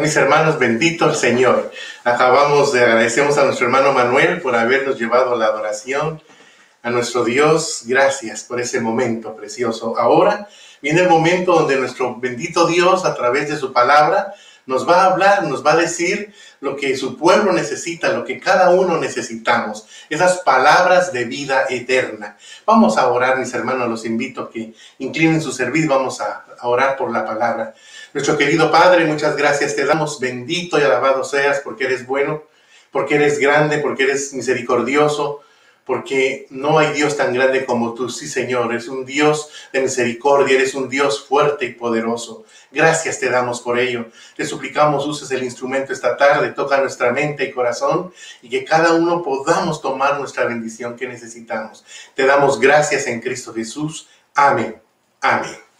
mis hermanos, bendito el Señor. Acabamos de agradecemos a nuestro hermano Manuel por habernos llevado a la adoración. A nuestro Dios, gracias por ese momento precioso. Ahora viene el momento donde nuestro bendito Dios, a través de su palabra, nos va a hablar, nos va a decir lo que su pueblo necesita, lo que cada uno necesitamos, esas palabras de vida eterna. Vamos a orar, mis hermanos, los invito a que inclinen su servicio, vamos a, a orar por la palabra. Nuestro querido Padre, muchas gracias te damos, bendito y alabado seas porque eres bueno, porque eres grande, porque eres misericordioso, porque no hay Dios tan grande como tú, sí Señor, eres un Dios de misericordia, eres un Dios fuerte y poderoso. Gracias te damos por ello. Te suplicamos uses el instrumento esta tarde, toca nuestra mente y corazón y que cada uno podamos tomar nuestra bendición que necesitamos. Te damos gracias en Cristo Jesús. Amén. Amén.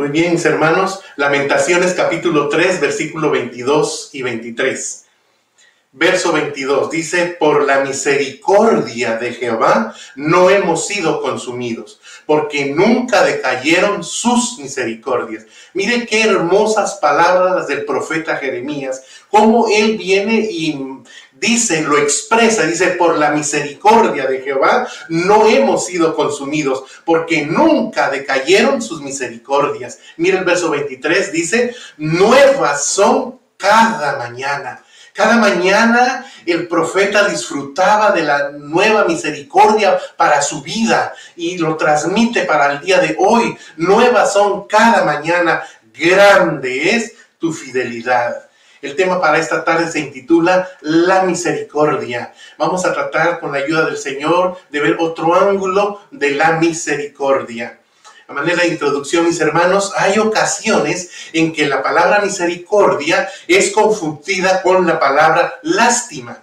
Muy bien, hermanos, Lamentaciones capítulo 3, versículo 22 y 23. Verso 22 dice, por la misericordia de Jehová no hemos sido consumidos, porque nunca decayeron sus misericordias. Mire qué hermosas palabras del profeta Jeremías, cómo él viene y dice, lo expresa, dice, por la misericordia de Jehová no hemos sido consumidos, porque nunca decayeron sus misericordias. Mira el verso 23, dice, nuevas son cada mañana. Cada mañana el profeta disfrutaba de la nueva misericordia para su vida y lo transmite para el día de hoy. Nuevas son cada mañana. Grande es tu fidelidad. El tema para esta tarde se intitula La misericordia. Vamos a tratar con la ayuda del Señor de ver otro ángulo de la misericordia. A manera de introducción, mis hermanos, hay ocasiones en que la palabra misericordia es confundida con la palabra lástima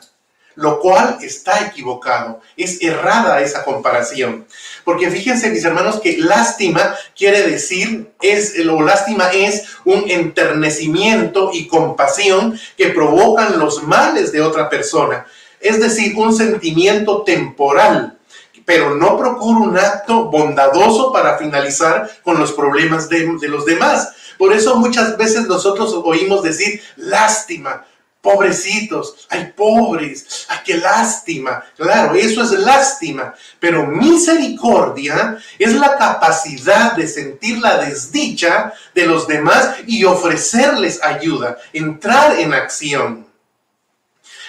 lo cual está equivocado. Es errada esa comparación. Porque fíjense, mis hermanos, que lástima quiere decir, es, o lástima es un enternecimiento y compasión que provocan los males de otra persona. Es decir, un sentimiento temporal, pero no procura un acto bondadoso para finalizar con los problemas de, de los demás. Por eso muchas veces nosotros oímos decir lástima, pobrecitos, ay pobres, ay qué lástima. Claro, eso es lástima, pero misericordia es la capacidad de sentir la desdicha de los demás y ofrecerles ayuda, entrar en acción.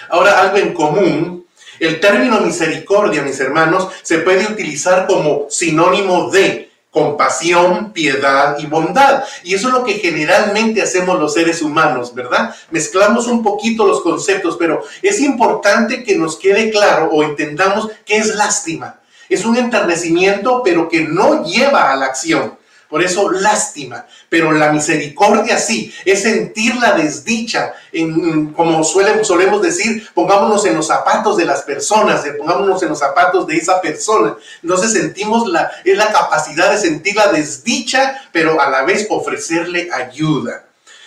Ahora, algo en común, el término misericordia, mis hermanos, se puede utilizar como sinónimo de compasión, piedad y bondad. Y eso es lo que generalmente hacemos los seres humanos, ¿verdad? Mezclamos un poquito los conceptos, pero es importante que nos quede claro o entendamos qué es lástima. Es un enternecimiento, pero que no lleva a la acción. Por eso lástima, pero la misericordia sí, es sentir la desdicha, en, como solemos decir, pongámonos en los zapatos de las personas, pongámonos en los zapatos de esa persona. Entonces sentimos la, es la capacidad de sentir la desdicha, pero a la vez ofrecerle ayuda.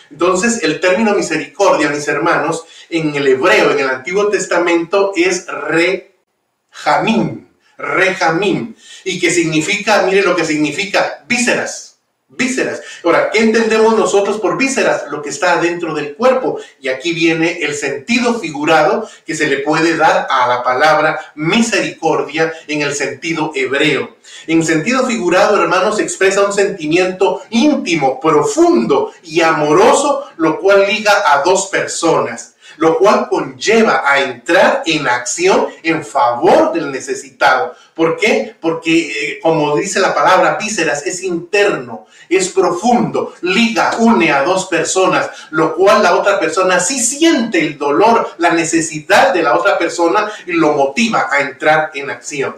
Entonces el término misericordia, mis hermanos, en el hebreo, en el Antiguo Testamento, es rejamim, rejamim y que significa, mire lo que significa, vísceras. Vísceras. Ahora, ¿qué entendemos nosotros por vísceras? Lo que está dentro del cuerpo. Y aquí viene el sentido figurado que se le puede dar a la palabra misericordia en el sentido hebreo. En sentido figurado, hermanos, expresa un sentimiento íntimo, profundo y amoroso, lo cual liga a dos personas lo cual conlleva a entrar en acción en favor del necesitado. ¿Por qué? Porque, eh, como dice la palabra vísceras, es interno, es profundo, liga, une a dos personas, lo cual la otra persona sí siente el dolor, la necesidad de la otra persona y lo motiva a entrar en acción.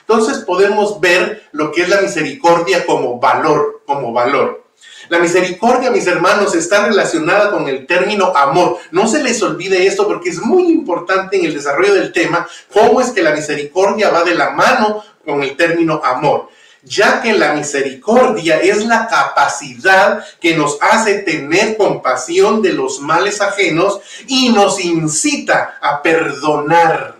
Entonces podemos ver lo que es la misericordia como valor, como valor. La misericordia, mis hermanos, está relacionada con el término amor. No se les olvide esto porque es muy importante en el desarrollo del tema cómo es que la misericordia va de la mano con el término amor ya que la misericordia es la capacidad que nos hace tener compasión de los males ajenos y nos incita a perdonar.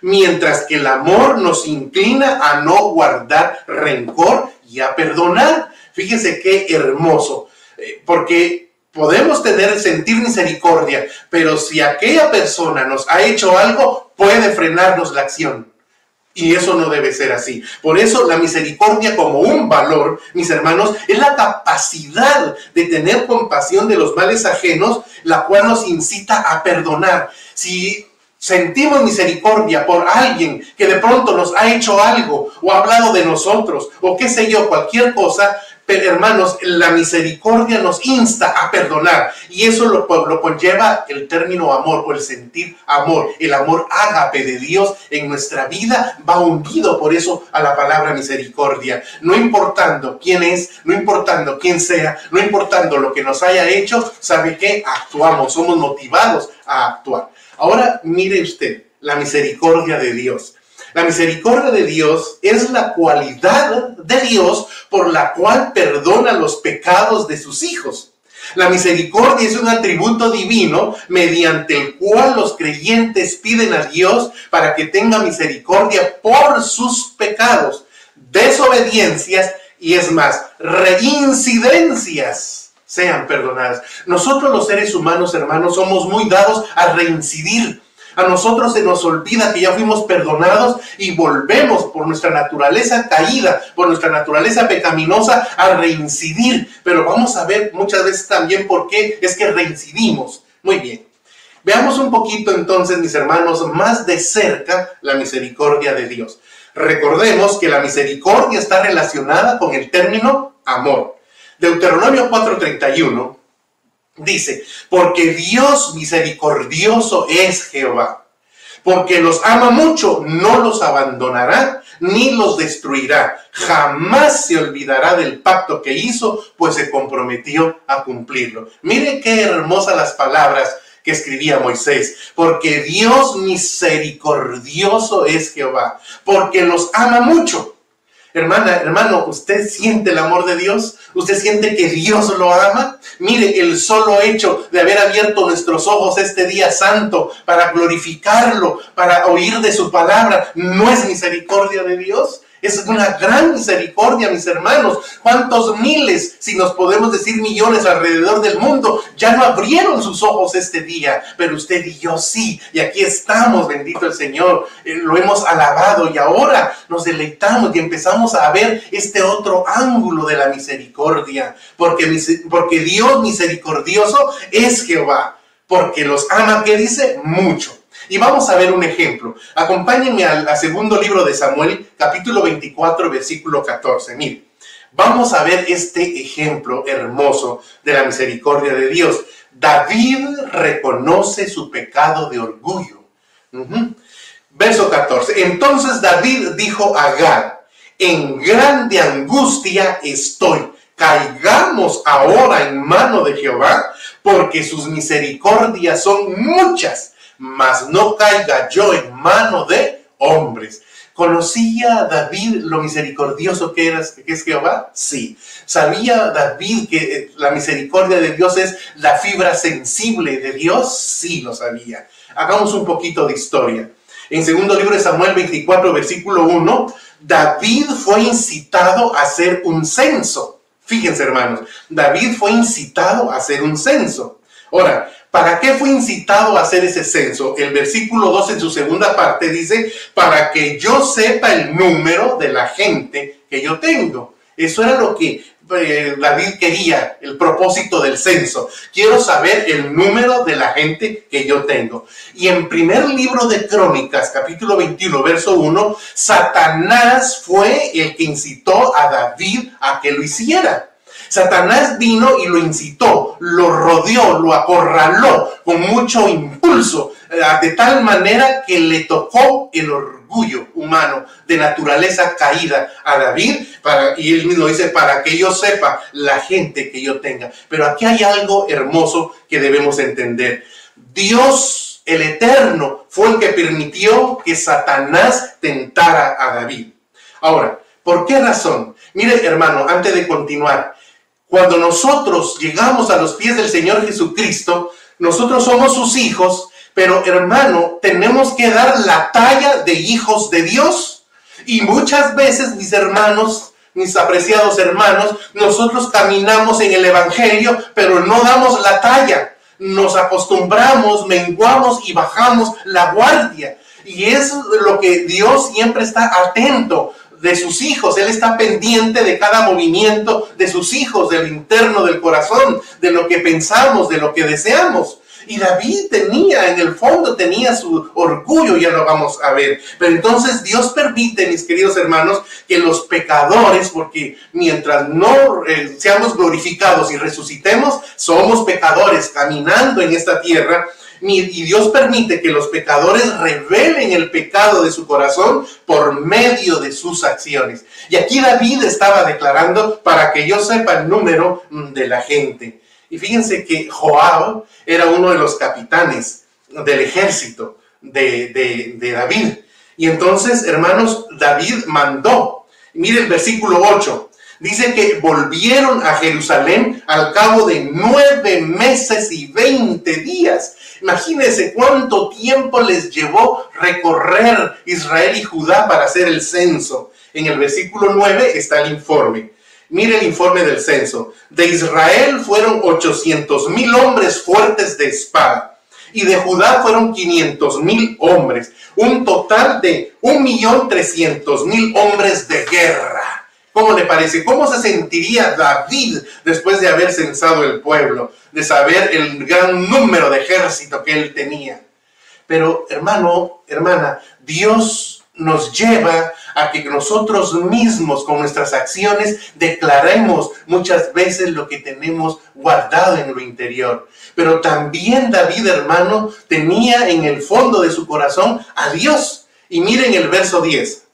Mientras que el amor nos inclina a no guardar rencor y a perdonar. Fíjense qué hermoso, eh, porque podemos tener, sentir misericordia, pero si aquella persona nos ha hecho algo, puede frenarnos la acción. Y eso no debe ser así. Por eso la misericordia como un valor, mis hermanos, es la capacidad de tener compasión de los males ajenos, la cual nos incita a perdonar. Si sentimos misericordia por alguien que de pronto nos ha hecho algo o ha hablado de nosotros o qué sé yo, cualquier cosa, pero hermanos, la misericordia nos insta a perdonar y eso lo, lo, conlleva el término amor o el sentir amor. El amor ágape de Dios en nuestra vida va hundido por eso a la palabra misericordia. No importando quién es, no importando quién sea, no importando lo que nos haya hecho, ¿sabe qué? Actuamos, somos motivados a actuar. Ahora mire usted la misericordia de Dios. La misericordia de Dios es la cualidad de Dios por la cual perdona los pecados de sus hijos. La misericordia es un atributo divino mediante el cual los creyentes piden a Dios para que tenga misericordia por sus pecados, desobediencias y es más, reincidencias sean perdonadas. Nosotros los seres humanos, hermanos, somos muy dados a reincidir a nosotros se nos olvida que ya fuimos perdonados y volvemos por nuestra naturaleza caída, por nuestra naturaleza pecaminosa a reincidir. Pero vamos a ver muchas veces también por qué es que reincidimos. Muy bien. Veamos un poquito entonces, mis hermanos, más de cerca la misericordia de Dios. Recordemos que la misericordia está relacionada con el término amor. Deuteronomio 4:31 Dice, porque Dios misericordioso es Jehová, porque los ama mucho, no los abandonará ni los destruirá. Jamás se olvidará del pacto que hizo, pues se comprometió a cumplirlo. Mire qué hermosas las palabras que escribía Moisés, porque Dios misericordioso es Jehová, porque los ama mucho. Hermana, hermano, ¿usted siente el amor de Dios? ¿Usted siente que Dios lo ama? Mire, el solo hecho de haber abierto nuestros ojos este día santo para glorificarlo, para oír de su palabra, ¿no es misericordia de Dios? Es una gran misericordia, mis hermanos. ¿Cuántos miles, si nos podemos decir millones alrededor del mundo, ya no abrieron sus ojos este día? Pero usted y yo sí. Y aquí estamos, bendito el Señor. Eh, lo hemos alabado y ahora nos deleitamos y empezamos a ver este otro ángulo de la misericordia. Porque, porque Dios misericordioso es Jehová. Porque los ama, ¿qué dice? Mucho. Y vamos a ver un ejemplo. Acompáñenme al, segundo libro de Samuel, capítulo 24, versículo 14. Mire, vamos a ver este ejemplo hermoso de la misericordia de Dios. David reconoce su pecado de orgullo. Verso 14. Entonces David dijo a Gad, en grande angustia estoy. Caigamos ahora en mano de Jehová, porque sus misericordias son muchas mas no caiga yo en mano de hombres. ¿Conocía David lo misericordioso que, era, que es Jehová? Sí. ¿Sabía David que eh, la misericordia de Dios es la fibra sensible de Dios? Sí, lo sabía. Hagamos un poquito de historia. En segundo libro de Samuel 24, versículo 1, David fue incitado a hacer un censo. Fíjense, hermanos, David fue incitado a hacer un censo. Ahora, ¿Para qué fue incitado a hacer ese censo? El versículo 2 en su segunda parte dice, para que yo sepa el número de la gente que yo tengo. Eso era lo que eh, David quería, el propósito del censo. Quiero saber el número de la gente que yo tengo. Y en primer libro de Crónicas, capítulo 21, verso 1, Satanás fue el que incitó a David a que lo hiciera. Satanás vino y lo incitó, lo rodeó, lo acorraló con mucho impulso, eh, de tal manera que le tocó el orgullo humano de naturaleza caída a David, para, y él mismo dice, para que yo sepa la gente que yo tenga. Pero aquí hay algo hermoso que debemos entender. Dios, el Eterno, fue el que permitió que Satanás tentara a David. Ahora, ¿por qué razón? Mire, hermano, antes de continuar, cuando nosotros llegamos a los pies del Señor Jesucristo, nosotros somos sus hijos, pero hermano, tenemos que dar la talla de hijos de Dios. Y muchas veces, mis hermanos, mis apreciados hermanos, nosotros caminamos en el Evangelio, pero no damos la talla. Nos acostumbramos, menguamos y bajamos la guardia. Y es lo que Dios siempre está atento de sus hijos. Él está pendiente de cada movimiento de sus hijos, del interno del corazón, de lo que pensamos, de lo que deseamos. Y David tenía, en el fondo tenía su orgullo, ya lo vamos a ver. Pero entonces Dios permite, mis queridos hermanos, que los pecadores, porque mientras no eh, seamos glorificados y resucitemos, somos pecadores caminando en esta tierra. Y Dios permite que los pecadores revelen el pecado de su corazón por medio de sus acciones. Y aquí David estaba declarando para que yo sepa el número mm, de la gente. Y fíjense que Joab era uno de los capitanes del ejército de, David. Y entonces, hermanos, David mandó. Mire el versículo 8. Dice que volvieron a Jerusalén al cabo de nueve meses y veinte días. Imagínense cuánto tiempo les llevó recorrer Israel y Judá para hacer el censo. En el versículo 9 está el informe. Mire el informe del censo. De Israel fueron 800 mil hombres fuertes de espada. Y de Judá fueron 500 mil hombres. Un total de 1.300.000 hombres de guerra. ¿Cómo le parece? ¿Cómo se sentiría David después de haber censado el pueblo? De saber el gran número de ejército que él tenía. Pero hermano, hermana, Dios nos lleva a que nosotros mismos con nuestras acciones declaremos muchas veces lo que tenemos guardado en lo interior. Pero también David, hermano, tenía en el fondo de su corazón a Dios. Y miren el verso 10.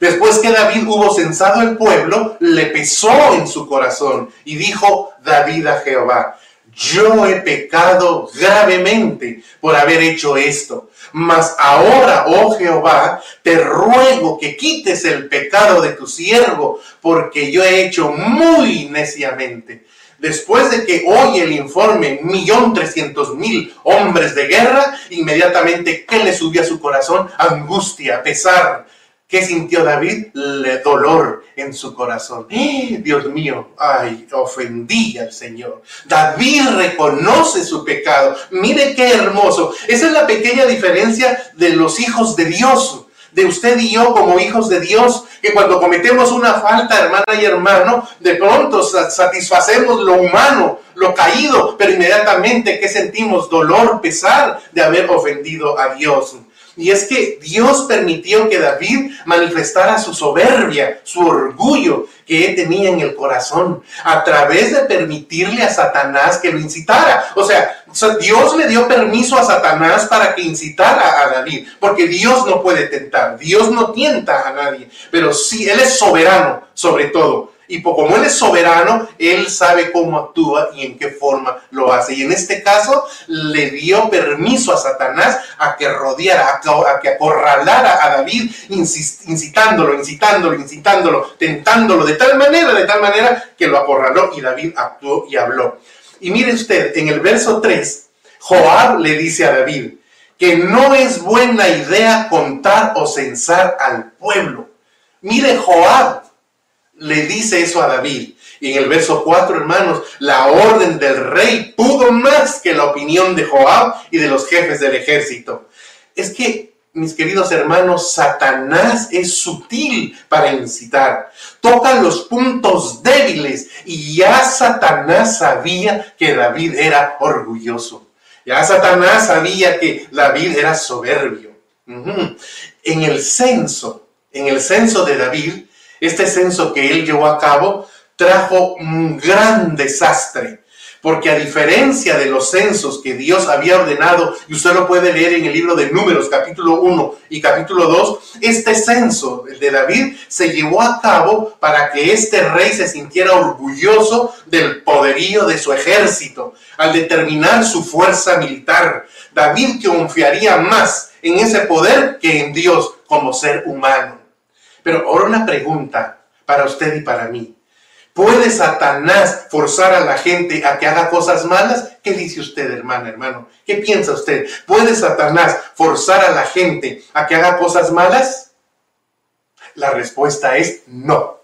Después que David hubo censado el pueblo, le pesó en su corazón y dijo David a Jehová, yo he pecado gravemente por haber hecho esto. Mas ahora, oh Jehová, te ruego que quites el pecado de tu siervo, porque yo he hecho muy neciamente. Después de que oye el informe, millón trescientos mil hombres de guerra, inmediatamente, ¿qué le subió a su corazón? Angustia, pesar, ¿Qué sintió David? Le dolor en su corazón. ¡Eh, Dios mío, ay, ofendí al Señor. David reconoce su pecado. Mire qué hermoso. Esa es la pequeña diferencia de los hijos de Dios de usted y yo como hijos de Dios, que cuando cometemos una falta, hermana y hermano, de pronto satisfacemos lo humano, lo caído, pero inmediatamente que sentimos dolor, pesar de haber ofendido a Dios. Y es que Dios permitió que David manifestara su soberbia, su orgullo que tenía en el corazón, a través de permitirle a Satanás que lo incitara. O sea, Dios le dio permiso a Satanás para que incitara a David, porque Dios no puede tentar, Dios no tienta a nadie, pero sí, Él es soberano sobre todo. Y como Él es soberano, Él sabe cómo actúa y en qué forma lo hace. Y en este caso le dio permiso a Satanás a que rodeara, a que acorralara a David, incitándolo, incitándolo, incitándolo, tentándolo de tal manera, de tal manera que lo acorraló y David actuó y habló. Y mire usted, en el verso 3, Joab le dice a David que no es buena idea contar o censar al pueblo. Mire Joab, le dice eso a David. Y en el verso 4, hermanos, la orden del rey pudo más que la opinión de Joab y de los jefes del ejército. Es que, mis queridos hermanos, Satanás es sutil para incitar. Toca los puntos débiles y ya Satanás sabía que David era orgulloso. Ya Satanás sabía que David era soberbio. En el censo, en el censo de David, este censo que él llevó a cabo trajo un gran desastre, porque a diferencia de los censos que Dios había ordenado, y usted lo puede leer en el libro de Números capítulo 1 y capítulo 2, este censo, el de David, se llevó a cabo para que este rey se sintiera orgulloso del poderío de su ejército, al determinar su fuerza militar. David confiaría más en ese poder que en Dios como ser humano. Pero ahora una pregunta para usted y para mí. ¿Puede Satanás forzar a la gente a que haga cosas malas? ¿Qué dice usted, hermana, hermano? ¿Qué piensa usted? ¿Puede Satanás forzar a la gente a que haga cosas malas? La respuesta es no.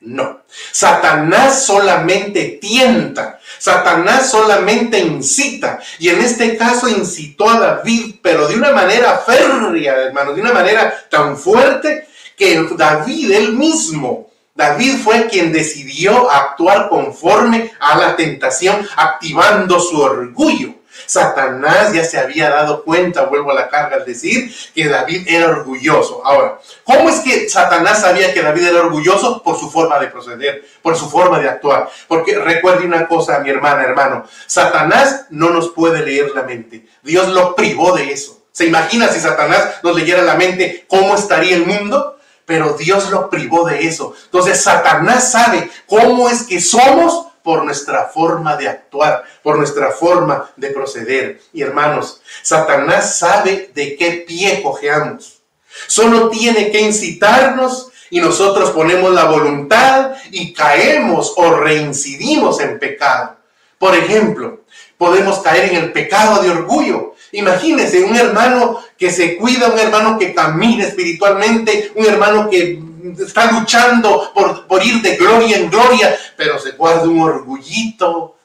No. Satanás solamente tienta, Satanás solamente incita. Y en este caso incitó a David, pero de una manera férrea, hermano, de una manera tan fuerte que David él mismo, David fue quien decidió actuar conforme a la tentación, activando su orgullo. Satanás ya se había dado cuenta, vuelvo a la carga al decir, que David era orgulloso. Ahora, ¿cómo es que Satanás sabía que David era orgulloso? Por su forma de proceder, por su forma de actuar. Porque recuerde una cosa, mi hermana, hermano, Satanás no nos puede leer la mente. Dios lo privó de eso. ¿Se imagina si Satanás nos leyera la mente cómo estaría el mundo? Pero Dios lo privó de eso. Entonces Satanás sabe cómo es que somos por nuestra forma de actuar, por nuestra forma de proceder. Y hermanos, Satanás sabe de qué pie cojeamos. Solo tiene que incitarnos y nosotros ponemos la voluntad y caemos o reincidimos en pecado. Por ejemplo, podemos caer en el pecado de orgullo. Imagínense un hermano que se cuida, un hermano que camina espiritualmente, un hermano que está luchando por, por ir de gloria en gloria, pero se guarda un orgullito,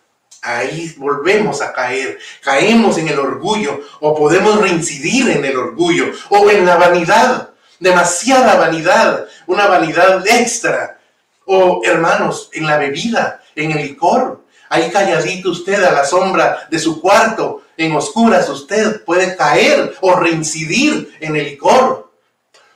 ahí volvemos a caer, caemos en el orgullo o podemos reincidir en el orgullo o en la vanidad, demasiada vanidad, una vanidad extra. O hermanos, en la bebida, en el licor. Ahí calladito usted a la sombra de su cuarto, en oscuras usted puede caer o reincidir en el licor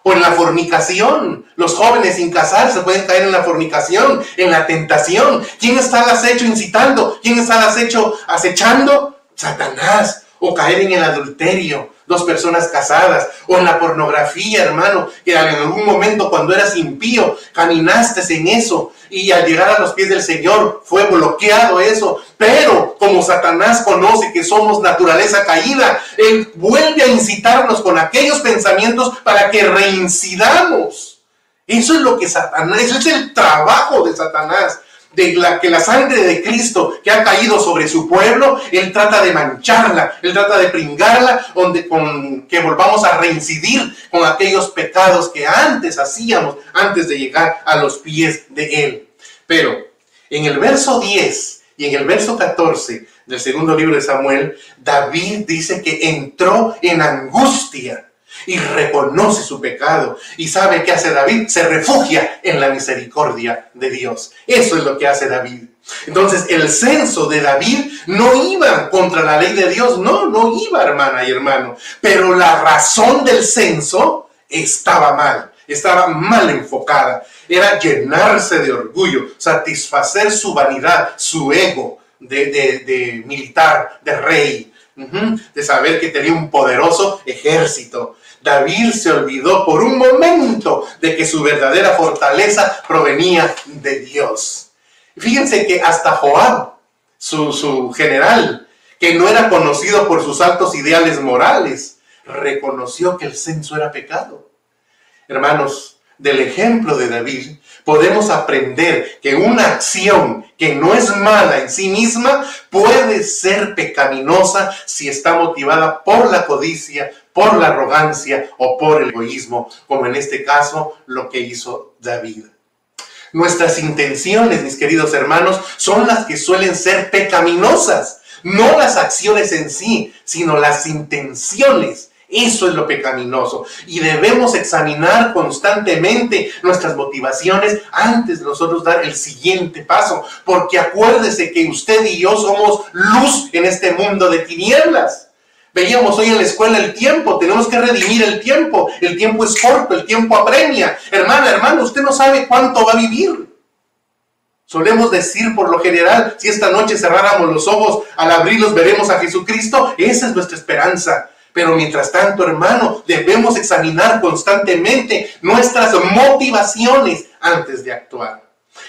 o en la fornicación. Los jóvenes sin casarse pueden caer en la fornicación, en la tentación. ¿Quién está al acecho incitando? ¿Quién está al acecho acechando? Satanás. O caer en el adulterio, dos personas casadas, o en la pornografía, hermano, que en algún momento cuando eras impío, caminaste en eso, y al llegar a los pies del Señor fue bloqueado eso. Pero como Satanás conoce que somos naturaleza caída, Él vuelve a incitarnos con aquellos pensamientos para que reincidamos. Eso es lo que Satanás, eso es el trabajo de Satanás de la que la sangre de Cristo que ha caído sobre su pueblo, Él trata de mancharla, Él trata de pringarla, donde con que volvamos a reincidir con aquellos pecados que antes hacíamos, antes de llegar a los pies de Él. Pero en el verso 10 y en el verso 14 del segundo libro de Samuel, David dice que entró en angustia y reconoce su pecado. ¿Y sabe qué hace David? Se refugia en la misericordia de Dios. Eso es lo que hace David. Entonces, el censo de David no iba contra la ley de Dios, no, no iba, hermana y hermano. Pero la razón del censo estaba mal, estaba mal enfocada. Era llenarse de orgullo, satisfacer su vanidad, su ego de, de militar, de rey, de saber que tenía un poderoso ejército, David se olvidó por un momento de que su verdadera fortaleza provenía de Dios. Fíjense que hasta Joab, su, su general, que no era conocido por sus altos ideales morales, reconoció que el censo era pecado. Hermanos, del ejemplo de David, podemos aprender que una acción que no es mala en sí misma puede ser pecaminosa si está motivada por la codicia, por la arrogancia o por el egoísmo, como en este caso lo que hizo David. Nuestras intenciones, mis queridos hermanos, son las que suelen ser pecaminosas, no las acciones en sí, sino las intenciones. Eso es lo pecaminoso. Y debemos examinar constantemente nuestras motivaciones antes de nosotros dar el siguiente paso. Porque acuérdese que usted y yo somos luz en este mundo de tinieblas. Veíamos hoy en la escuela el tiempo, tenemos que redimir el tiempo. El tiempo es corto, el tiempo apremia. Hermana, hermano, usted no sabe cuánto va a vivir. Solemos decir por lo general, si esta noche cerráramos los ojos, al abrirlos veremos a Jesucristo, esa es nuestra esperanza. Pero mientras tanto, hermano, debemos examinar constantemente nuestras motivaciones antes de actuar.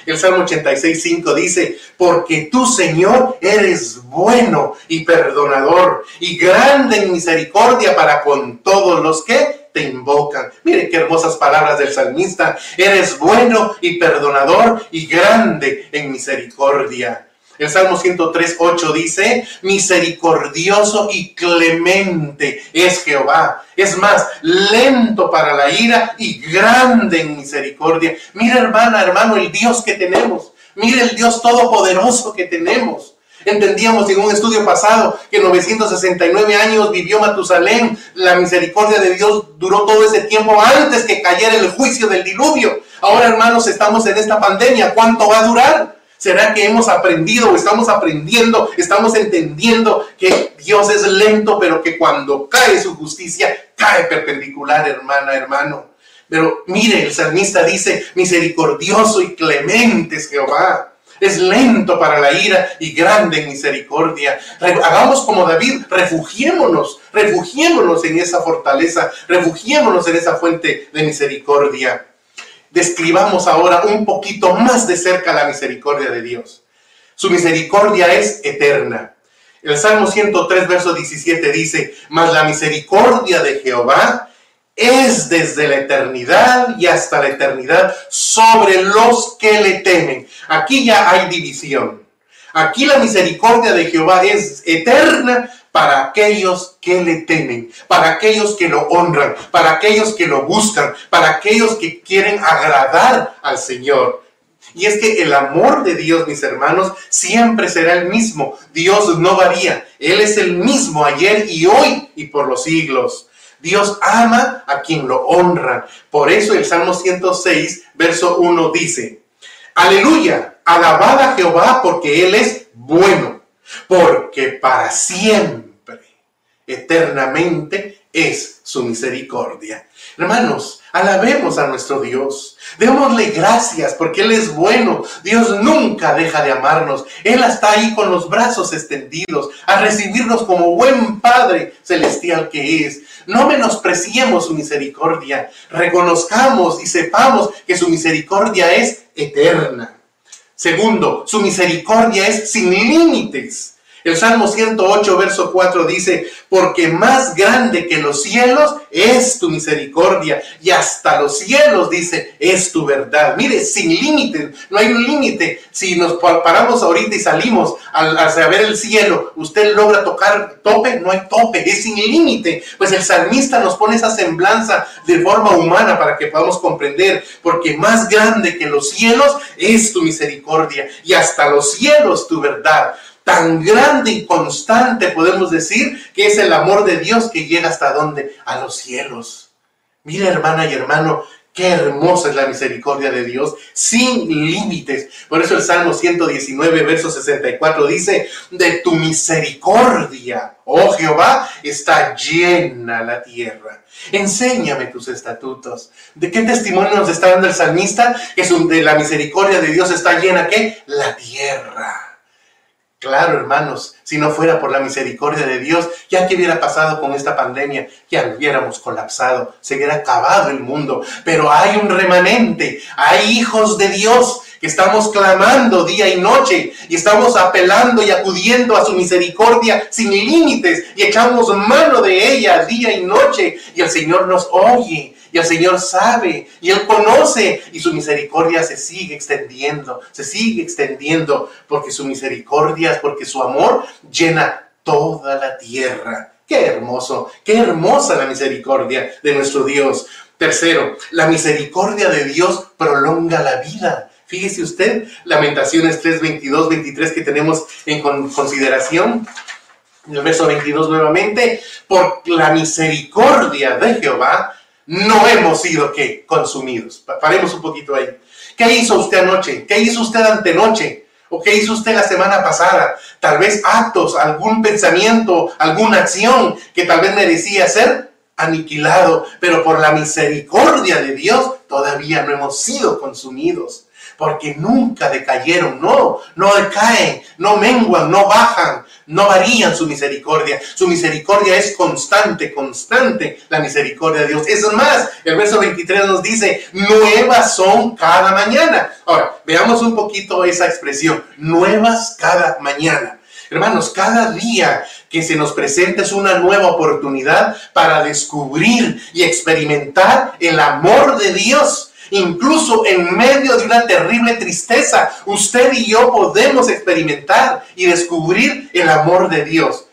El Salmo 86.5 dice, porque tú, Señor, eres bueno y perdonador y grande en misericordia para con todos los que te invocan. Miren qué hermosas palabras del salmista. Eres bueno y perdonador y grande en misericordia. El Salmo 103, 8 dice, misericordioso y clemente es Jehová. Es más, lento para la ira y grande en misericordia. Mira hermana, hermano, el Dios que tenemos. Mira el Dios todopoderoso que tenemos. Entendíamos en un estudio pasado que 969 años vivió Matusalén. La misericordia de Dios duró todo ese tiempo antes que cayera el juicio del diluvio. Ahora, hermanos, estamos en esta pandemia. ¿Cuánto va a durar? ¿Será que hemos aprendido o estamos aprendiendo, estamos entendiendo que Dios es lento, pero que cuando cae su justicia, cae perpendicular, hermana, hermano? Pero mire, el salmista dice, misericordioso y clemente es Jehová. Es lento para la ira y grande en misericordia. Hagamos como David, refugiémonos, refugiémonos en esa fortaleza, refugiémonos en esa fuente de misericordia describamos ahora un poquito más de cerca la misericordia de Dios. Su misericordia es eterna. El Salmo 103, verso 17 dice, mas la misericordia de Jehová es desde la eternidad y hasta la eternidad sobre los que le temen. Aquí ya hay división. Aquí la misericordia de Jehová es eterna para aquellos que le temen, para aquellos que lo honran, para aquellos que lo buscan, para aquellos que quieren agradar al Señor. Y es que el amor de Dios, mis hermanos, siempre será el mismo. Dios no varía. Él es el mismo ayer y hoy y por los siglos. Dios ama a quien lo honra. Por eso el Salmo 106, verso 1 dice, Aleluya, alabad a Jehová porque Él es bueno, porque para siempre eternamente es su misericordia. Hermanos, alabemos a nuestro Dios. Démosle gracias porque Él es bueno. Dios nunca deja de amarnos. Él está ahí con los brazos extendidos a recibirnos como buen Padre celestial que es. No menospreciemos su misericordia. Reconozcamos y sepamos que su misericordia es eterna. Segundo, su misericordia es sin límites. El Salmo 108, verso 4 dice, porque más grande que los cielos es tu misericordia y hasta los cielos, dice, es tu verdad. Mire, sin límites, no hay un límite. Si nos paramos ahorita y salimos a, saber el cielo, usted logra tocar tope, no hay tope, es sin límite. Pues el salmista nos pone esa semblanza de forma humana para que podamos comprender, porque más grande que los cielos es tu misericordia y hasta los cielos tu verdad tan grande y constante, podemos decir, que es el amor de Dios que llega hasta donde? A los cielos. Mira, hermana y hermano, qué hermosa es la misericordia de Dios, sin límites. Por eso el Salmo 119, verso 64 dice, de tu misericordia, oh Jehová, está llena la tierra. Enséñame tus estatutos. ¿De qué testimonio nos está dando el salmista? Que de la misericordia de Dios está llena, ¿qué? La tierra. Claro, hermanos, si no fuera por la misericordia de Dios, ya que hubiera pasado con esta pandemia, ya hubiéramos colapsado, se hubiera acabado el mundo. Pero hay un remanente, hay hijos de Dios que estamos clamando día y noche y estamos apelando y acudiendo a su misericordia sin límites y echamos mano de ella día y noche y el Señor nos oye y el Señor sabe y Él conoce y su misericordia se sigue extendiendo, se sigue extendiendo porque su misericordia, porque su amor llena toda la tierra. Qué hermoso, qué hermosa la misericordia de nuestro Dios. Tercero, la misericordia de Dios prolonga la vida. Fíjese usted, Lamentaciones 3, 22, 23 que tenemos en consideración. El verso 22 nuevamente, por la misericordia de Jehová no hemos sido ¿qué? consumidos. Paremos un poquito ahí. ¿Qué hizo usted anoche? ¿Qué hizo usted antenoche? ¿O qué hizo usted la semana pasada? Tal vez actos, algún pensamiento, alguna acción que tal vez merecía ser aniquilado, pero por la misericordia de Dios todavía no hemos sido consumidos porque nunca decayeron, no, no decaen, no menguan, no bajan, no varían su misericordia. Su misericordia es constante, constante la misericordia de Dios. Es más, el verso 23 nos dice, nuevas son cada mañana. Ahora, veamos un poquito esa expresión, nuevas cada mañana. Hermanos, cada día que se nos presenta es una nueva oportunidad para descubrir y experimentar el amor de Dios Incluso en medio de una terrible tristeza, usted y yo podemos experimentar y descubrir el amor de Dios.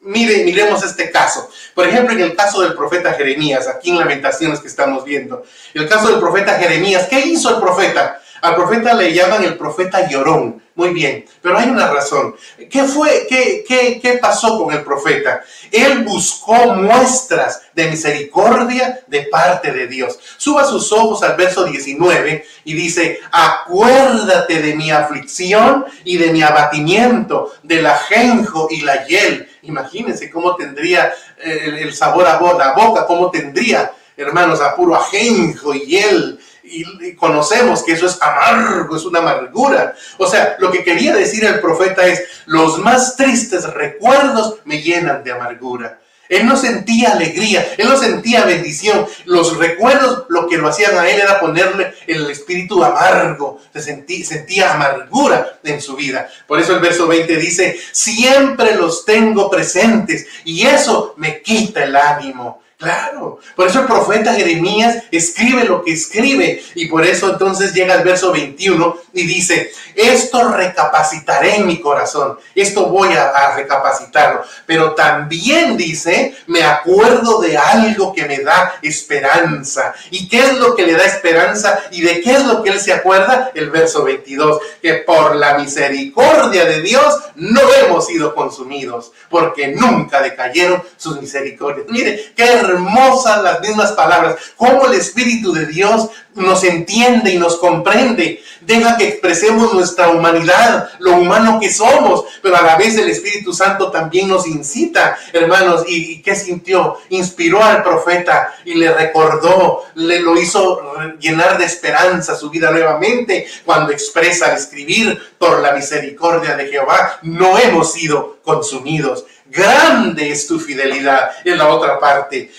Mire, miremos este caso. Por ejemplo, en el caso del profeta Jeremías, aquí en Lamentaciones que estamos viendo. El caso del profeta Jeremías, ¿qué hizo el profeta? Al profeta le llaman el profeta llorón. Muy bien, pero hay una razón. ¿Qué fue, qué, qué, qué pasó con el profeta? Él buscó muestras de misericordia de parte de Dios. Suba sus ojos al verso 19 y dice, acuérdate de mi aflicción y de mi abatimiento, del ajenjo y la hiel. Imagínense cómo tendría el, el sabor a la boca, cómo tendría, hermanos, a puro ajenjo y hiel y, conocemos que eso es amargo, es una amargura. O sea, lo que quería decir el profeta es, los más tristes recuerdos me llenan de amargura. Él no sentía alegría, él no sentía bendición. Los recuerdos lo que lo hacían a él era ponerle el espíritu amargo, se sentía, sentía amargura en su vida. Por eso el verso 20 dice, siempre los tengo presentes y eso me quita el ánimo. Claro, por eso el profeta Jeremías escribe lo que escribe y por eso entonces llega al verso 21 y dice, esto recapacitaré en mi corazón, esto voy a, recapacitarlo, pero también dice, me acuerdo de algo que me da esperanza. ¿Y qué es lo que le da esperanza y de qué es lo que él se acuerda? El verso 22, que por la misericordia de Dios no hemos sido consumidos, porque nunca decayeron sus misericordias. Mire, qué hermosas las mismas palabras, cómo el Espíritu de Dios nos entiende y nos comprende. Deja que expresemos nuestra humanidad, lo humano que somos, pero a la vez el Espíritu Santo también nos incita, hermanos. ¿Y, qué sintió? Inspiró al profeta y le recordó, le lo hizo llenar de esperanza su vida nuevamente cuando expresa al escribir, por la misericordia de Jehová, no hemos sido consumidos. Grande es tu fidelidad. En la otra parte,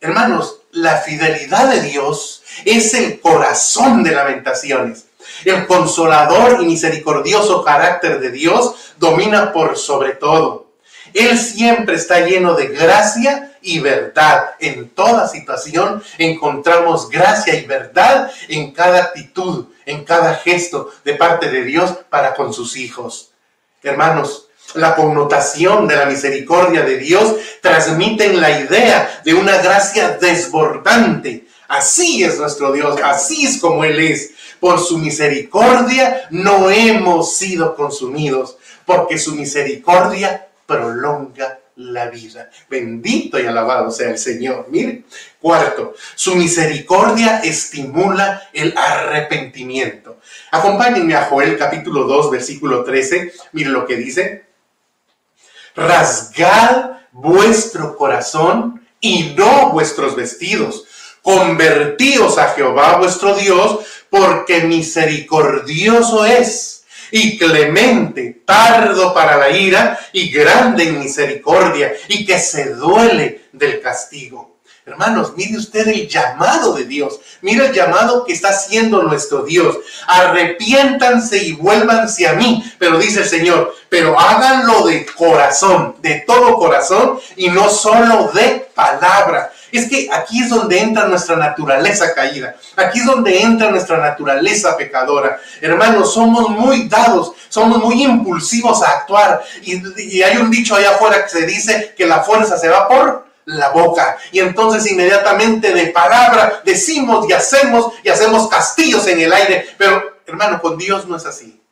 hermanos, la fidelidad de Dios es el corazón de lamentaciones. El consolador y misericordioso carácter de Dios domina por sobre todo. Él siempre está lleno de gracia y verdad. En toda situación encontramos gracia y verdad en cada actitud, en cada gesto de parte de Dios para con sus hijos. Hermanos, la connotación de la misericordia de Dios transmiten la idea de una gracia desbordante. Así es nuestro Dios, así es como Él es. Por su misericordia no hemos sido consumidos, porque su misericordia prolonga la vida. Bendito y alabado sea el Señor. Mire, cuarto, su misericordia estimula el arrepentimiento. Acompáñenme a Joel capítulo 2, versículo 13. Mire lo que dice rasgad vuestro corazón y no vuestros vestidos. Convertíos a Jehová vuestro Dios, porque misericordioso es y clemente, tardo para la ira y grande en misericordia, y que se duele del castigo. Hermanos, mire usted el llamado de Dios. Mire el llamado que está haciendo nuestro Dios. Arrepiéntanse y vuélvanse a mí. Pero dice el Señor, pero háganlo de corazón, de todo corazón y no solo de palabra. Es que aquí es donde entra nuestra naturaleza caída. Aquí es donde entra nuestra naturaleza pecadora. Hermanos, somos muy dados, somos muy impulsivos a actuar. Y, y hay un dicho allá afuera que se dice que la fuerza se va por la boca. Y entonces inmediatamente de palabra decimos y hacemos y hacemos castillos en el aire. Pero hermano, con Dios no es así.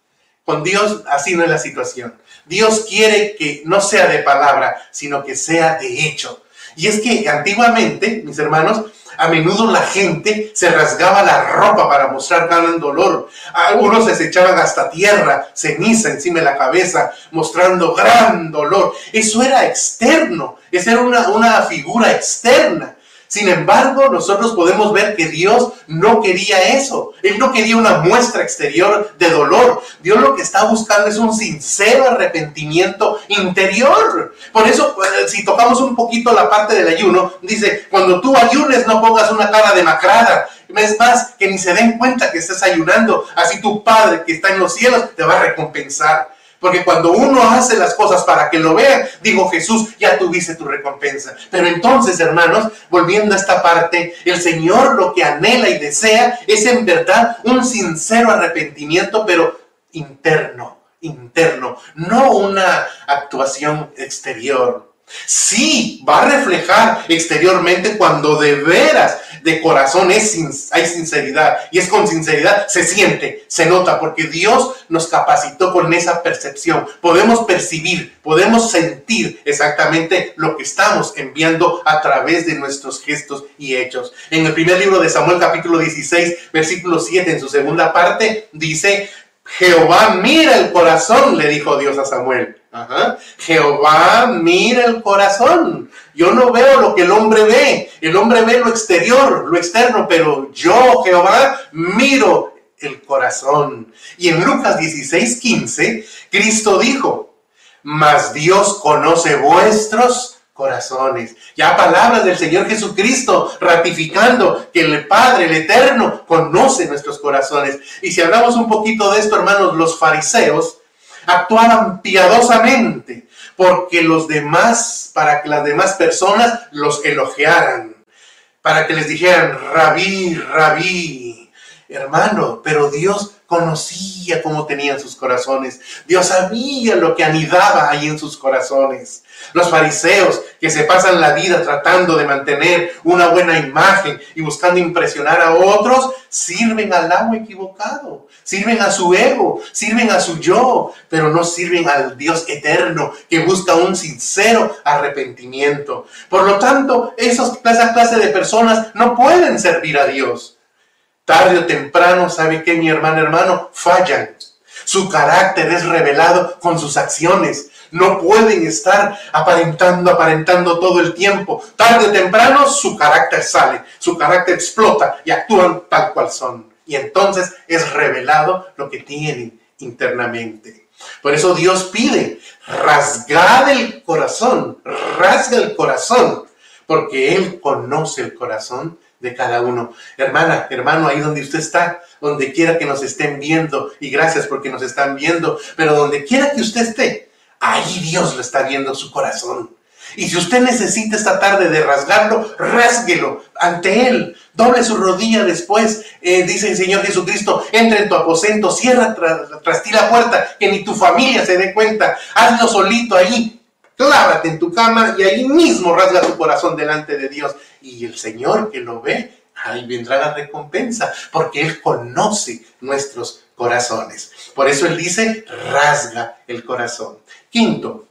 Con Dios así no es la situación. Dios quiere que no sea de palabra, sino que sea de hecho. Y es que antiguamente, mis hermanos, a menudo la gente se rasgaba la ropa para mostrar gran dolor. Algunos se echaban hasta tierra, ceniza encima de la cabeza, mostrando gran dolor. Eso era externo, esa era una, una figura externa. Sin embargo, nosotros podemos ver que Dios no quería eso. Él no quería una muestra exterior de dolor. Dios lo que está buscando es un sincero arrepentimiento interior. Por eso, eh, si tocamos un poquito la parte del ayuno, dice, cuando tú ayunes no pongas una cara demacrada. Es más, que ni se den cuenta que estás ayunando. Así tu Padre que está en los cielos te va a recompensar. Porque cuando uno hace las cosas para que lo vean, digo Jesús, ya tuviste tu recompensa. Pero entonces, hermanos, volviendo a esta parte, el Señor lo que anhela y desea es en verdad un sincero arrepentimiento, pero interno, interno, no una actuación exterior. Sí, va a reflejar exteriormente cuando de veras, de corazón, es, hay sinceridad. Y es con sinceridad, se siente, se nota, porque Dios nos capacitó con esa percepción. Podemos percibir, podemos sentir exactamente lo que estamos enviando a través de nuestros gestos y hechos. En el primer libro de Samuel, capítulo 16, versículo 7, en su segunda parte, dice, Jehová mira el corazón, le dijo Dios a Samuel. Jehová mira el corazón. Yo no veo lo que el hombre ve. El hombre ve lo exterior, lo externo, pero yo, Jehová, miro el corazón. Y en Lucas 16, 15, Cristo dijo, mas Dios conoce vuestros corazones. Ya palabras del Señor Jesucristo ratificando que el Padre, el Eterno, conoce nuestros corazones. Y si hablamos un poquito de esto, hermanos, los fariseos actuaban piadosamente porque los demás, para que las demás personas los elogiaran, para que les dijeran, rabí, rabí, hermano, pero Dios conocía cómo tenían sus corazones. Dios sabía lo que anidaba ahí en sus corazones. Los fariseos que se pasan la vida tratando de mantener una buena imagen y buscando impresionar a otros, sirven al amo equivocado, sirven a su ego, sirven a su yo, pero no sirven al Dios eterno que busca un sincero arrepentimiento. Por lo tanto, esos, esa clase de personas no pueden servir a Dios. Tarde o temprano, ¿sabe qué, mi hermano, hermano? Fallan. Su carácter es revelado con sus acciones. No pueden estar aparentando, aparentando todo el tiempo. Tarde o temprano su carácter sale, su carácter explota y actúan tal cual son. Y entonces es revelado lo que tienen internamente. Por eso Dios pide, rasgad el corazón, rasga el corazón, porque Él conoce el corazón de cada uno. Hermana, hermano, ahí donde usted está, donde quiera que nos estén viendo, y gracias porque nos están viendo, pero donde quiera que usted esté, Ahí Dios lo está viendo su corazón. Y si usted necesita esta tarde de rasgarlo, rásguelo ante Él. Doble su rodilla después. Eh, dice el Señor Jesucristo, entra en tu aposento, cierra tras, ti la puerta, que ni tu familia se dé cuenta. Hazlo solito ahí. Clávate en tu cama y ahí mismo rasga tu corazón delante de Dios. Y el Señor que lo ve, ahí vendrá la recompensa, porque Él conoce nuestros corazones. Por eso Él dice, rasga el corazón. Quinto,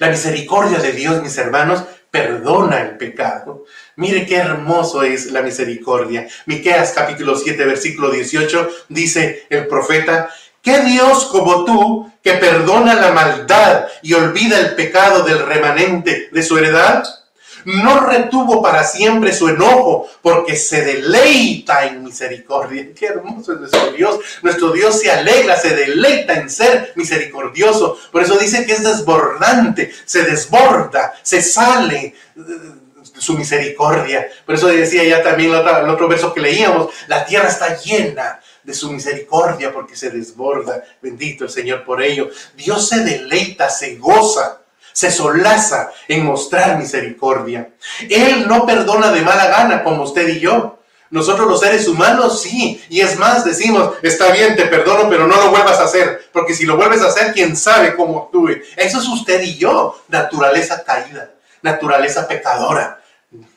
la misericordia de Dios, mis hermanos, perdona el pecado. Mire qué hermoso es la misericordia. Miqueas capítulo 7, versículo 18 dice el profeta, ¿qué Dios como tú que perdona la maldad y olvida el pecado del remanente de su heredad? No retuvo para siempre su enojo, porque se deleita en misericordia. Qué hermoso es nuestro Dios. Nuestro Dios se alegra, se deleita en ser misericordioso. Por eso dice que es desbordante, se desborda, se sale su misericordia. Por eso decía ya también el otro, el otro verso que leíamos, la tierra está llena de su misericordia porque se desborda. Bendito el Señor por ello. Dios se deleita, se goza se solaza en mostrar misericordia. Él no perdona de mala gana como usted y yo. Nosotros los seres humanos sí, y es más, decimos, está bien, te perdono, pero no lo vuelvas a hacer, porque si lo vuelves a hacer, quién sabe cómo actúe. Eso es usted y yo, naturaleza caída, naturaleza pecadora,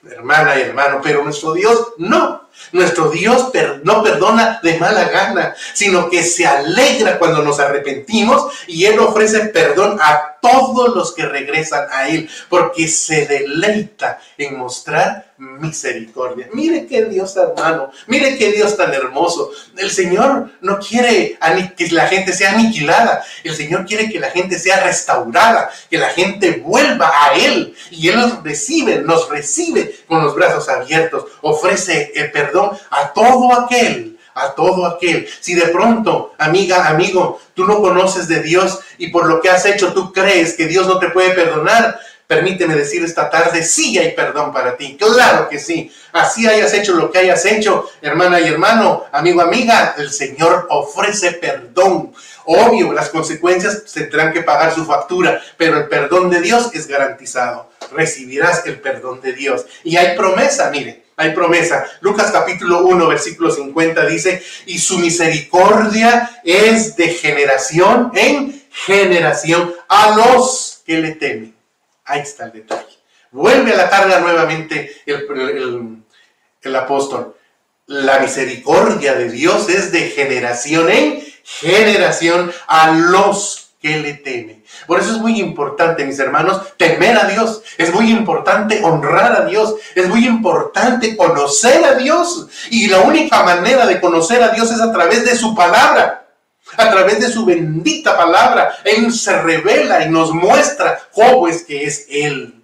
hermana y hermano, pero nuestro Dios no. Nuestro Dios no perdona de mala gana, sino que se alegra cuando nos arrepentimos y Él ofrece perdón a todos los que regresan a Él, porque se deleita en mostrar misericordia. Mire qué Dios hermano, mire qué Dios tan hermoso. El Señor no quiere que la gente sea aniquilada, el Señor quiere que la gente sea restaurada, que la gente vuelva a Él y Él nos recibe, nos recibe con los brazos abiertos, ofrece el perdón a todo aquel a todo aquel. Si de pronto, amiga, amigo, tú no conoces de Dios y por lo que has hecho tú crees que Dios no te puede perdonar, permíteme decir esta tarde, sí hay perdón para ti. Claro que sí. Así hayas hecho lo que hayas hecho, hermana y hermano, amigo, amiga, el Señor ofrece perdón Obvio, las consecuencias tendrán que pagar su factura, pero el perdón de Dios es garantizado. Recibirás el perdón de Dios. Y hay promesa, mire, hay promesa. Lucas capítulo 1, versículo 50 dice, y su misericordia es de generación en generación a los que le temen. Ahí está el detalle. Vuelve a la carga nuevamente el, el apóstol. La misericordia de Dios es de generación en generación a los que le temen. Por eso es muy importante, mis hermanos, temer a Dios. Es muy importante honrar a Dios. Es muy importante conocer a Dios. Y la única manera de conocer a Dios es a través de su palabra. A través de su bendita palabra. Él se revela y nos muestra cómo es que es Él.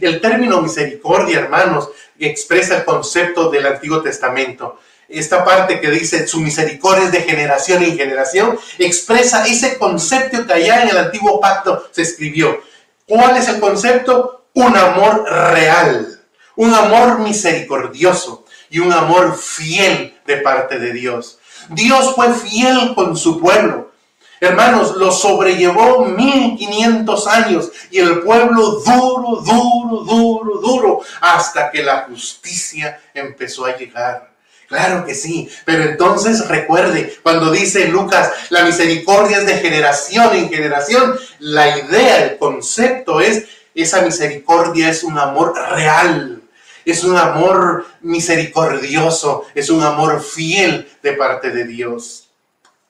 El término misericordia, hermanos, expresa el concepto del Antiguo Testamento. Esta parte que dice su misericordia es de generación en generación, expresa ese concepto que allá en el antiguo pacto se escribió. ¿Cuál es el concepto? Un amor real, un amor misericordioso y un amor fiel de parte de Dios. Dios fue fiel con su pueblo. Hermanos, lo sobrellevó 1500 años y el pueblo duro, duro, duro, duro, hasta que la justicia empezó a llegar. Claro que sí, pero entonces recuerde, cuando dice Lucas, la misericordia es de generación en generación, la idea, el concepto es, esa misericordia es un amor real, es un amor misericordioso, es un amor fiel de parte de Dios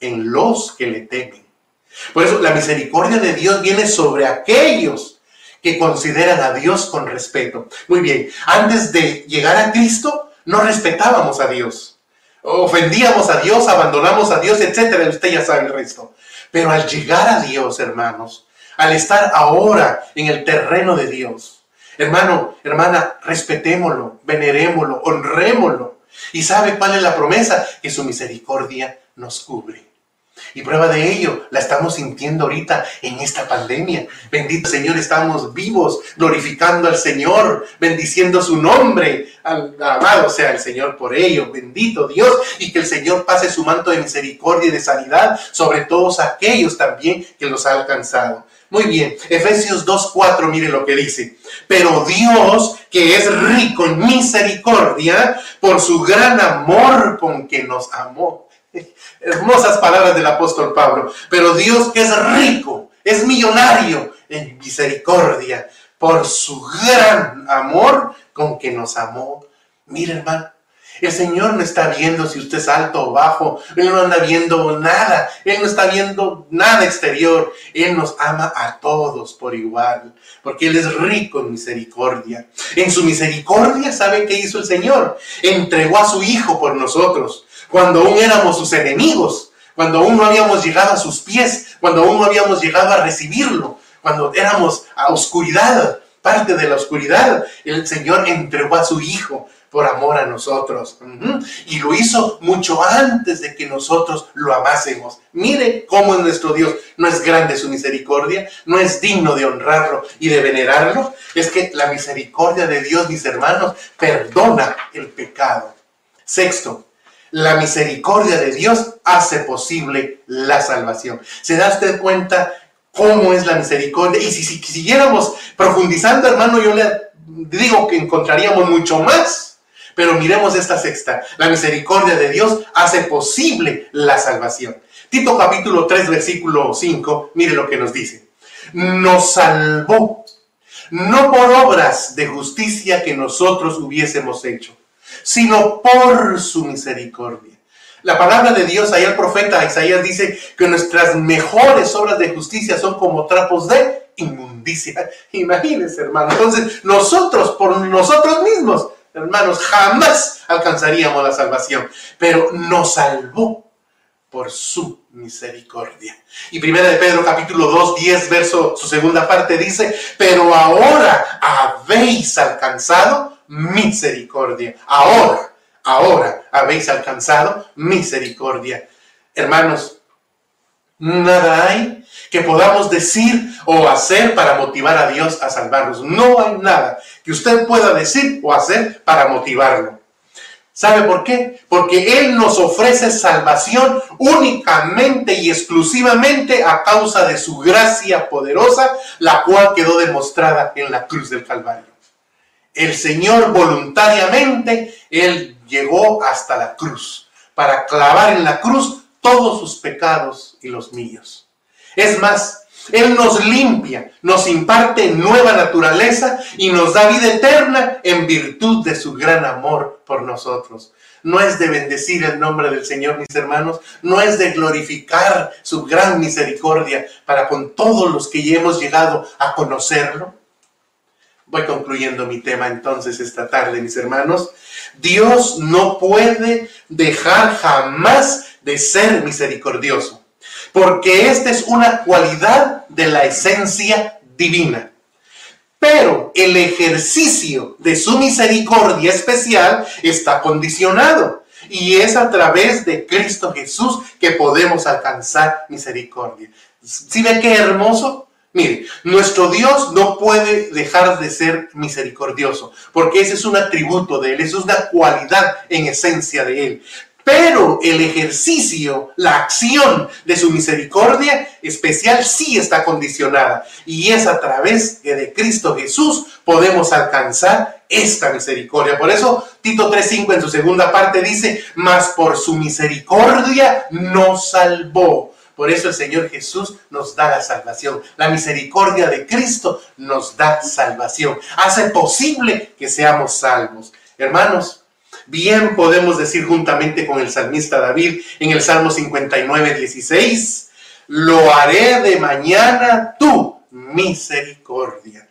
en los que le temen. Por eso la misericordia de Dios viene sobre aquellos que consideran a Dios con respeto. Muy bien, antes de llegar a Cristo, no respetábamos a Dios. Ofendíamos a Dios, abandonamos a Dios, etcétera. Usted ya sabe el resto. Pero al llegar a Dios, hermanos, al estar ahora en el terreno de Dios, hermano, hermana, respetémoslo, venerémoslo, honrémoslo. ¿Y sabe cuál es la promesa? Que su misericordia nos cubre. Y prueba de ello la estamos sintiendo ahorita en esta pandemia. Bendito Señor, estamos vivos, glorificando al Señor, bendiciendo su nombre. Amado sea el Señor por ello. Bendito Dios. Y que el Señor pase su manto de misericordia y de sanidad sobre todos aquellos también que los ha alcanzado. Muy bien, Efesios 2.4, mire lo que dice. Pero Dios, que es rico en misericordia, por su gran amor con que nos amó Hermosas palabras del apóstol Pablo. Pero Dios que es rico, es millonario en misericordia por su gran amor con que nos amó. Mira, hermano, el Señor no está viendo si usted es alto o bajo. Él no anda viendo nada. Él no está viendo nada exterior. Él nos ama a todos por igual. Porque Él es rico en misericordia. En su misericordia, ¿sabe qué hizo el Señor? Entregó a su Hijo por nosotros cuando aún éramos sus enemigos, cuando aún no habíamos llegado a sus pies, cuando aún no habíamos llegado a recibirlo, cuando éramos a oscuridad, parte de la oscuridad, el Señor entregó a su Hijo por amor a nosotros. Y lo hizo mucho antes de que nosotros lo amásemos. Mire cómo es nuestro Dios. No es grande su misericordia, no es digno de honrarlo y de venerarlo. Es que la misericordia de Dios, mis hermanos, perdona el pecado. Sexto, la misericordia de Dios hace posible la salvación. ¿Se da usted cuenta cómo es la misericordia? Y si, siguiéramos profundizando, hermano, yo le digo que encontraríamos mucho más. Pero miremos esta sexta. La misericordia de Dios hace posible la salvación. Tito capítulo 3, versículo 5, mire lo que nos dice. Nos salvó, no por obras de justicia que nosotros hubiésemos hecho sino por su misericordia. La palabra de Dios, ahí el profeta Isaías dice que nuestras mejores obras de justicia son como trapos de inmundicia. Imagínense, hermano. Entonces, nosotros, por nosotros mismos, hermanos, jamás alcanzaríamos la salvación. Pero nos salvó por su misericordia. Y primera de Pedro capítulo 2, 10, verso, su segunda parte dice, pero ahora habéis alcanzado misericordia. Ahora, ahora habéis alcanzado misericordia. Hermanos, nada hay que podamos decir o hacer para motivar a Dios a salvarnos. No hay nada que usted pueda decir o hacer para motivarlo. ¿Sabe por qué? Porque Él nos ofrece salvación únicamente y exclusivamente a causa de su gracia poderosa, la cual quedó demostrada en la cruz del Calvario. El Señor voluntariamente, Él llegó hasta la cruz para clavar en la cruz todos sus pecados y los míos. Es más, él nos limpia, nos imparte nueva naturaleza y nos da vida eterna en virtud de su gran amor por nosotros. No es de bendecir el nombre del Señor, mis hermanos, no es de glorificar su gran misericordia para con todos los que ya hemos llegado a conocerlo. Voy concluyendo mi tema entonces esta tarde, mis hermanos. Dios no puede dejar jamás de ser misericordioso porque esta es una cualidad de la esencia divina. Pero el ejercicio de su misericordia especial está condicionado. Y es a través de Cristo Jesús que podemos alcanzar misericordia. ¿Sí ve qué hermoso? Mire, nuestro Dios no puede dejar de ser misericordioso, porque ese es un atributo de Él, eso es una cualidad en esencia de Él. Pero el ejercicio, la acción de su misericordia especial sí está condicionada. Y es a través de Cristo Jesús podemos alcanzar esta misericordia. Por eso Tito 3.5 en su segunda parte dice, mas por su misericordia nos salvó. Por eso el Señor Jesús nos da la salvación. La misericordia de Cristo nos da salvación. Hace posible que seamos salvos. Hermanos, Bien podemos decir juntamente con el salmista David en el Salmo 59, 16, lo haré de mañana tu misericordia.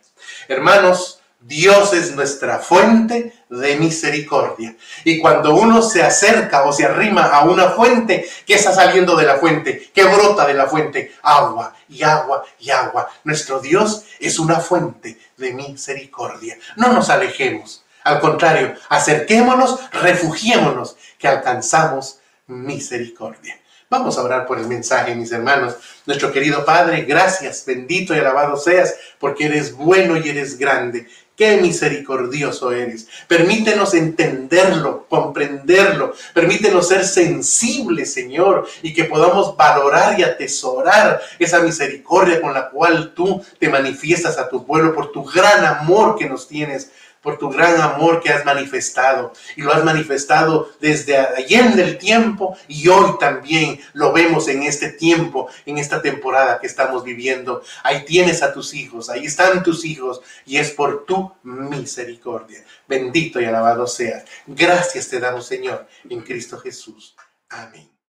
Hermanos, Dios es nuestra fuente de misericordia. Y cuando uno se acerca o se arrima a una fuente, ¿qué está saliendo de la fuente? ¿Qué brota de la fuente? Agua y agua y agua. Nuestro Dios es una fuente de misericordia. No nos alejemos. Al contrario, acerquémonos, refugiémonos, que alcanzamos misericordia. Vamos a orar por el mensaje, mis hermanos. Nuestro querido Padre, gracias, bendito y alabado seas, porque eres bueno y eres grande. Qué misericordioso eres. Permítenos entenderlo, comprenderlo. Permítenos ser sensibles, Señor, y que podamos valorar y atesorar esa misericordia con la cual tú te manifiestas a tu pueblo por tu gran amor que nos tienes por tu gran amor que has manifestado. Y lo has manifestado desde ayer del tiempo y hoy también lo vemos en este tiempo, en esta temporada que estamos viviendo. Ahí tienes a tus hijos, ahí están tus hijos y es por tu misericordia. Bendito y alabado seas. Gracias te damos, Señor, en Cristo Jesús. Amén.